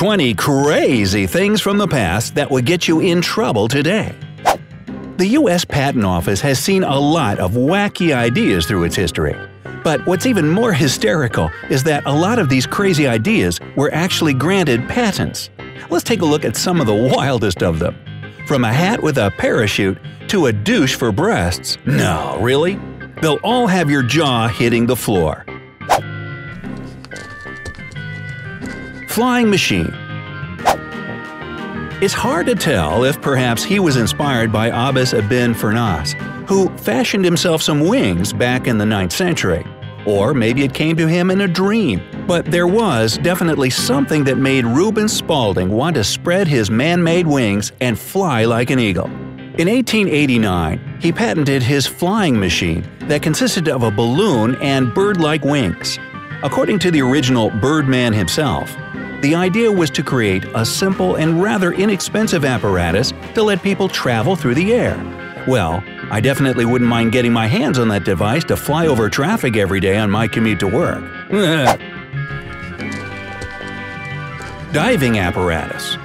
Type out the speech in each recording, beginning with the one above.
20 crazy things from the past that would get you in trouble today. The U.S. Patent Office has seen a lot of wacky ideas through its history. But what's even more hysterical is that a lot of these crazy ideas were actually granted patents. Let's take a look at some of the wildest of them. From a hat with a parachute to a douche for breasts. No, really? They'll all have your jaw hitting the floor. Flying machine. It's hard to tell if perhaps he was inspired by Abbas ibn Firnas, who fashioned himself some wings back in the 9th century. Or maybe it came to him in a dream. But there was definitely something that made Reuben Spalding want to spread his man made wings and fly like an eagle. In 1889, he patented his flying machine that consisted of a balloon and bird like wings. According to the original Birdman himself, the idea was to create a simple and rather inexpensive apparatus to let people travel through the air. Well, I definitely wouldn't mind getting my hands on that device to fly over traffic every day on my commute to work. Diving apparatus.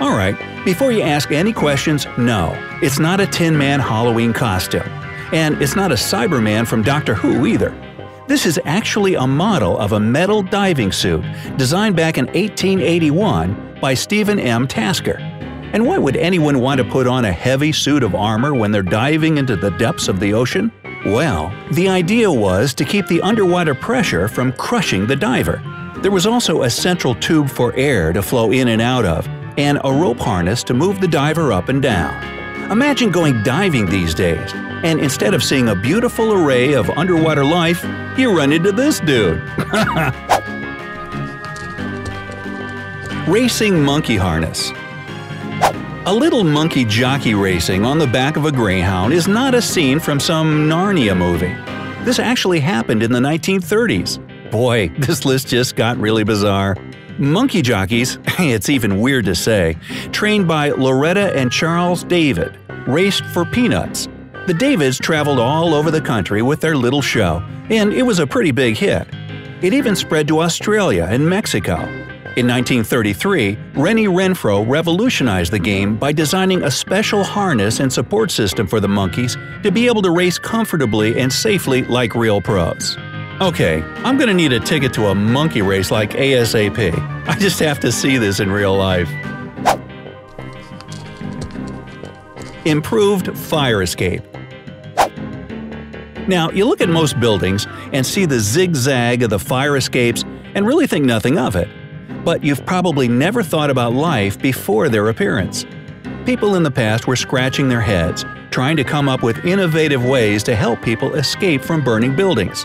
Alright, before you ask any questions, no, it's not a Tin Man Halloween costume. And it's not a Cyberman from Doctor Who either. This is actually a model of a metal diving suit designed back in 1881 by Stephen M. Tasker. And why would anyone want to put on a heavy suit of armor when they're diving into the depths of the ocean? Well, the idea was to keep the underwater pressure from crushing the diver. There was also a central tube for air to flow in and out of, and a rope harness to move the diver up and down. Imagine going diving these days, and instead of seeing a beautiful array of underwater life, you run into this dude. Racing Monkey Harness A little monkey jockey racing on the back of a greyhound is not a scene from some Narnia movie. This actually happened in the 1930s. Boy, this list just got really bizarre. Monkey jockeys, it's even weird to say, trained by Loretta and Charles David, raced for peanuts. The Davids traveled all over the country with their little show, and it was a pretty big hit. It even spread to Australia and Mexico. In 1933, Rennie Renfro revolutionized the game by designing a special harness and support system for the monkeys to be able to race comfortably and safely like real pros. Okay, I'm gonna need a ticket to a monkey race like ASAP. I just have to see this in real life. Improved fire escape. Now, you look at most buildings and see the zigzag of the fire escapes and really think nothing of it. But you've probably never thought about life before their appearance. People in the past were scratching their heads, trying to come up with innovative ways to help people escape from burning buildings.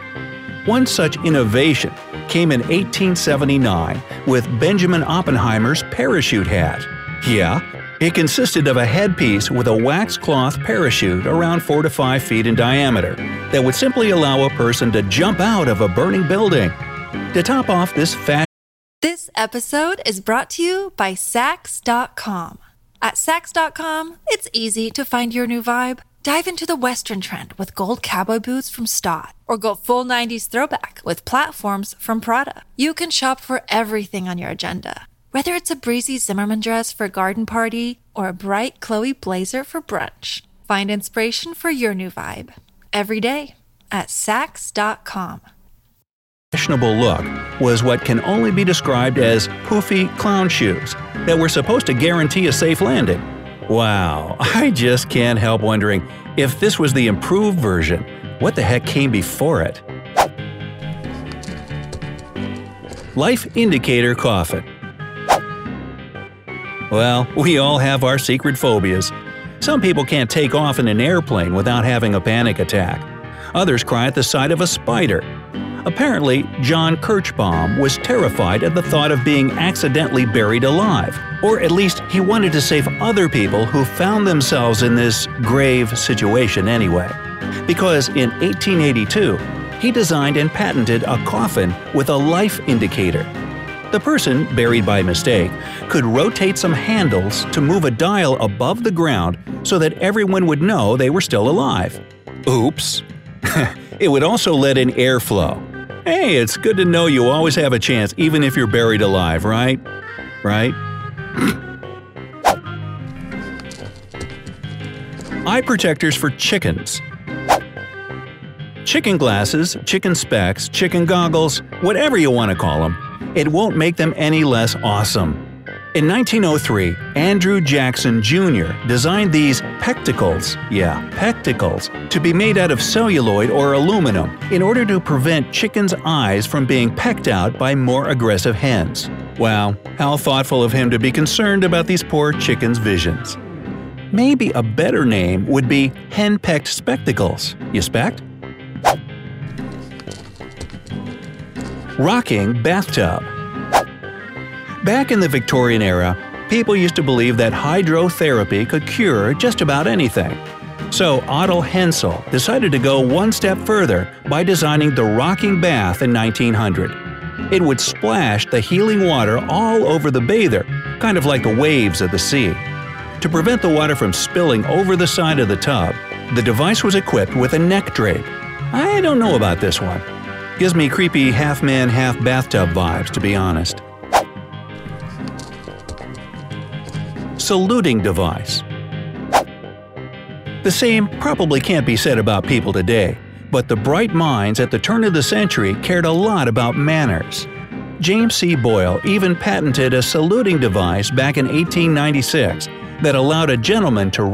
One such innovation came in 1879 with Benjamin Oppenheimer's parachute hat. Yeah, it consisted of a headpiece with a wax cloth parachute around 4 to 5 feet in diameter that would simply allow a person to jump out of a burning building. To top off this fashion, This episode is brought to you by Saks.com. At Saks.com, it's easy to find your new vibe. Dive into the Western trend with gold cowboy boots from Stott, or go full 90s throwback with platforms from Prada. You can shop for everything on your agenda, whether it's a breezy Zimmermann dress for a garden party or a bright Chloe blazer for brunch. Find inspiration for your new vibe every day at Saks.com. fashionable look was what can only be described as poofy clown shoes that were supposed to guarantee a safe landing. Wow, I just can't help wondering if this was the improved version, what the heck came before it? Life Indicator Coffin Well, we all have our secret phobias. Some people can't take off in an airplane without having a panic attack. Others cry at the sight of a spider. Apparently, John Kirchbaum was terrified at the thought of being accidentally buried alive, or at least he wanted to save other people who found themselves in this grave situation anyway. Because in 1882, he designed and patented a coffin with a life indicator. The person, buried by mistake, could rotate some handles to move a dial above the ground so that everyone would know they were still alive. Oops. it would also let in airflow. Hey, it's good to know you always have a chance even if you're buried alive, right? Right? Eye protectors for chickens. Chicken glasses, chicken specs, chicken goggles, whatever you want to call them, it won't make them any less awesome. In 1903, Andrew Jackson Jr. designed these pectacles, yeah, pectacles, to be made out of celluloid or aluminum in order to prevent chickens' eyes from being pecked out by more aggressive hens. Wow, how thoughtful of him to be concerned about these poor chickens' visions. Maybe a better name would be hen-pecked spectacles. You spect? Rocking bathtub. Back in the Victorian era, people used to believe that hydrotherapy could cure just about anything. So Otto Hensel decided to go one step further by designing the rocking bath in 1900. It would splash the healing water all over the bather, kind of like the waves of the sea. To prevent the water from spilling over the side of the tub, the device was equipped with a neck drape. I don't know about this one. Gives me creepy half man, half bathtub vibes, to be honest. Saluting device. The same probably can't be said about people today, but the bright minds at the turn of the century cared a lot about manners. James C. Boyle even patented a saluting device back in 1896 that allowed a gentleman to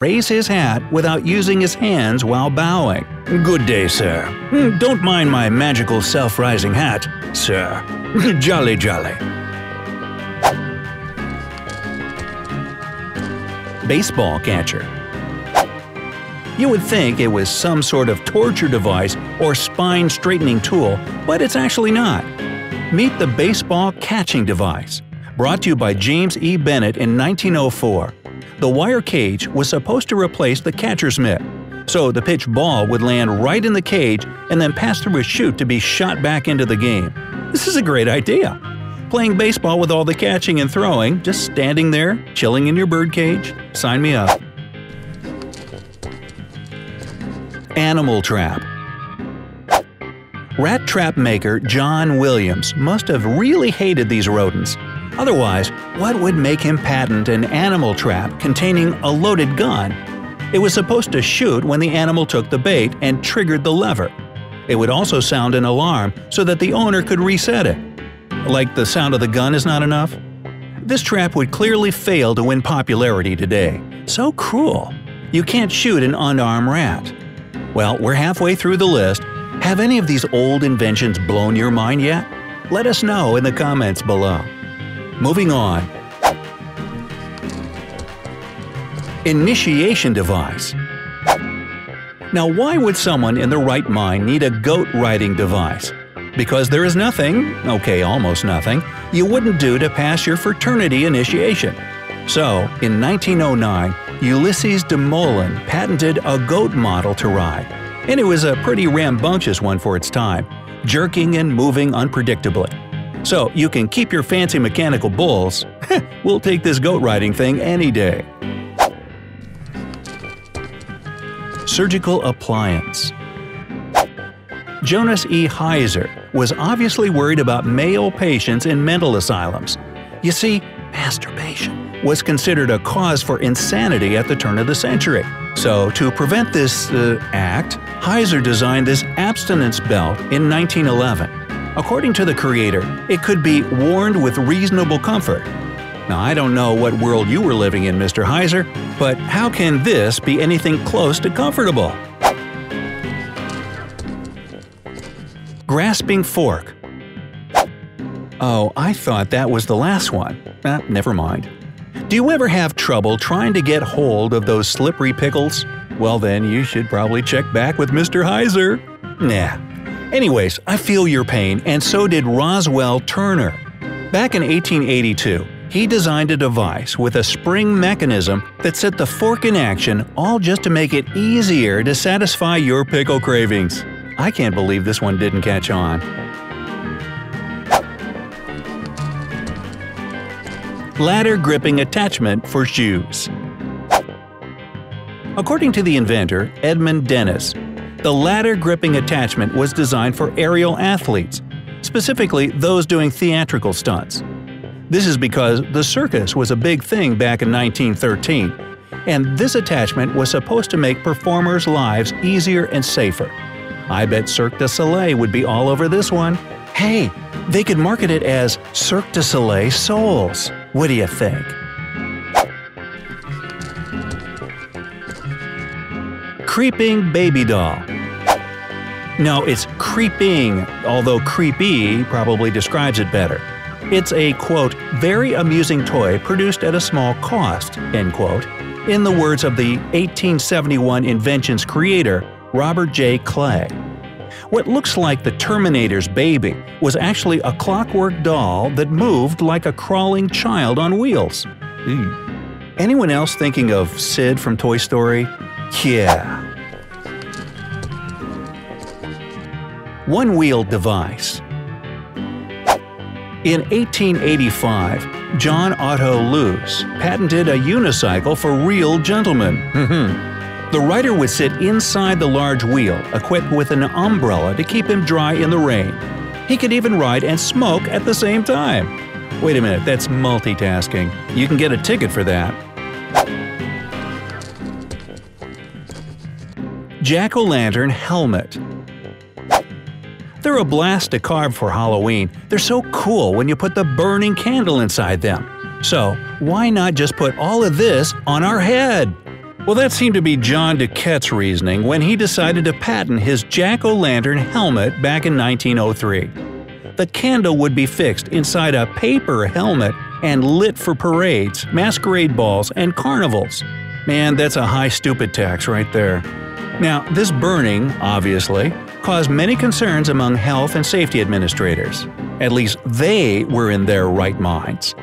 raise his hat without using his hands while bowing. Good day, sir. Hmm, don't mind my magical self rising hat, sir. jolly, jolly. Baseball catcher. You would think it was some sort of torture device or spine straightening tool, but it's actually not. Meet the baseball catching device. Brought to you by James E. Bennett in 1904. The wire cage was supposed to replace the catcher's mitt, so the pitch ball would land right in the cage and then pass through a chute to be shot back into the game. This is a great idea. Playing baseball with all the catching and throwing, just standing there, chilling in your bird cage? Sign me up. Animal Trap Rat trap maker John Williams must have really hated these rodents. Otherwise, what would make him patent an animal trap containing a loaded gun? It was supposed to shoot when the animal took the bait and triggered the lever. It would also sound an alarm so that the owner could reset it. Like the sound of the gun is not enough? This trap would clearly fail to win popularity today. So cruel. You can't shoot an unarmed rat. Well, we're halfway through the list. Have any of these old inventions blown your mind yet? Let us know in the comments below. Moving on. Initiation device. Now, why would someone in the right mind need a goat riding device? Because there is nothing, okay, almost nothing, you wouldn't do to pass your fraternity initiation. So, in 1909, Ulysses de Moulin patented a goat model to ride. And it was a pretty rambunctious one for its time, jerking and moving unpredictably. So you can keep your fancy mechanical bulls. we'll take this goat riding thing any day. Surgical appliance. Jonas E. Heiser was obviously worried about male patients in mental asylums. You see, masturbation, was considered a cause for insanity at the turn of the century. So, to prevent this uh, act, Heiser designed this abstinence belt in 1911. According to the creator, it could be worn with reasonable comfort. Now, I don't know what world you were living in, Mr. Heiser, but how can this be anything close to comfortable? Grasping fork. Oh, I thought that was the last one. Ah, never mind. Do you ever have trouble trying to get hold of those slippery pickles? Well, then you should probably check back with Mr. Heiser. Nah. Anyways, I feel your pain, and so did Roswell Turner. Back in 1882, he designed a device with a spring mechanism that set the fork in action, all just to make it easier to satisfy your pickle cravings. I can't believe this one didn't catch on. Ladder gripping attachment for shoes. According to the inventor, Edmund Dennis, the ladder gripping attachment was designed for aerial athletes, specifically those doing theatrical stunts. This is because the circus was a big thing back in 1913, and this attachment was supposed to make performers' lives easier and safer. I bet Cirque du Soleil would be all over this one. Hey, they could market it as Cirque du Soleil Souls. What do you think? Creeping Baby Doll No, it's creeping, although creepy probably describes it better. It's a, quote, very amusing toy produced at a small cost, end quote, in the words of the 1871 invention's creator, Robert J. Clay. What looks like the Terminator's baby was actually a clockwork doll that moved like a crawling child on wheels. Ew. Anyone else thinking of Sid from Toy Story? Yeah. One wheel device. In 1885, John Otto Luce patented a unicycle for real gentlemen. Mm-hmm. the rider would sit inside the large wheel, equipped with an umbrella to keep him dry in the rain. He could even ride and smoke at the same time. Wait a minute, that's multitasking. You can get a ticket for that. Jack o' lantern helmet. They're a blast to carve for Halloween. They're so cool when you put the burning candle inside them. So, why not just put all of this on our head? Well, that seemed to be John DuQuette's reasoning when he decided to patent his jack o' lantern helmet back in 1903. The candle would be fixed inside a paper helmet and lit for parades, masquerade balls, and carnivals. Man, that's a high stupid tax right there. Now, this burning, obviously, caused many concerns among health and safety administrators. At least they were in their right minds.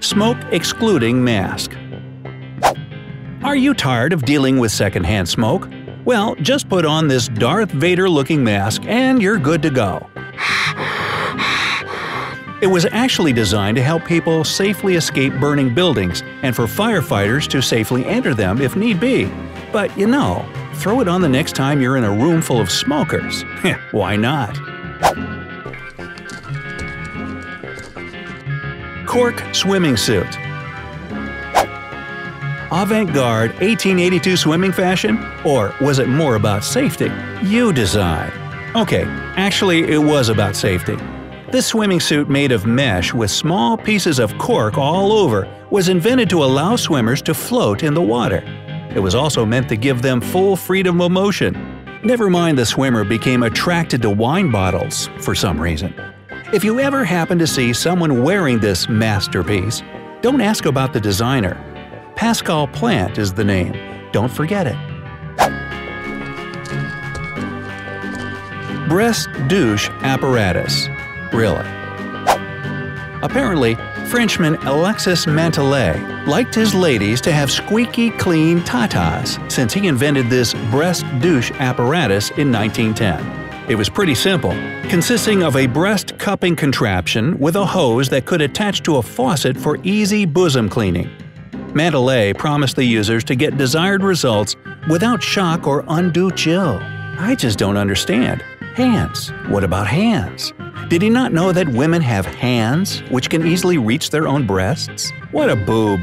Smoke excluding mask. Are you tired of dealing with secondhand smoke? Well, just put on this Darth Vader looking mask and you're good to go. It was actually designed to help people safely escape burning buildings and for firefighters to safely enter them if need be. But you know, throw it on the next time you're in a room full of smokers. Why not? Cork swimming suit. Avant garde 1882 swimming fashion? Or was it more about safety? You decide. Okay, actually, it was about safety. This swimming suit made of mesh with small pieces of cork all over was invented to allow swimmers to float in the water. It was also meant to give them full freedom of motion. Never mind the swimmer became attracted to wine bottles for some reason. If you ever happen to see someone wearing this masterpiece, don't ask about the designer. Pascal Plant is the name. Don't forget it. Breast douche apparatus. Really? Apparently, Frenchman Alexis Mantelet liked his ladies to have squeaky clean tatas since he invented this breast douche apparatus in 1910. It was pretty simple, consisting of a breast cupping contraption with a hose that could attach to a faucet for easy bosom cleaning. Mantelet promised the users to get desired results without shock or undue chill. I just don't understand. Hands. What about hands? Did he not know that women have hands which can easily reach their own breasts? What a boob.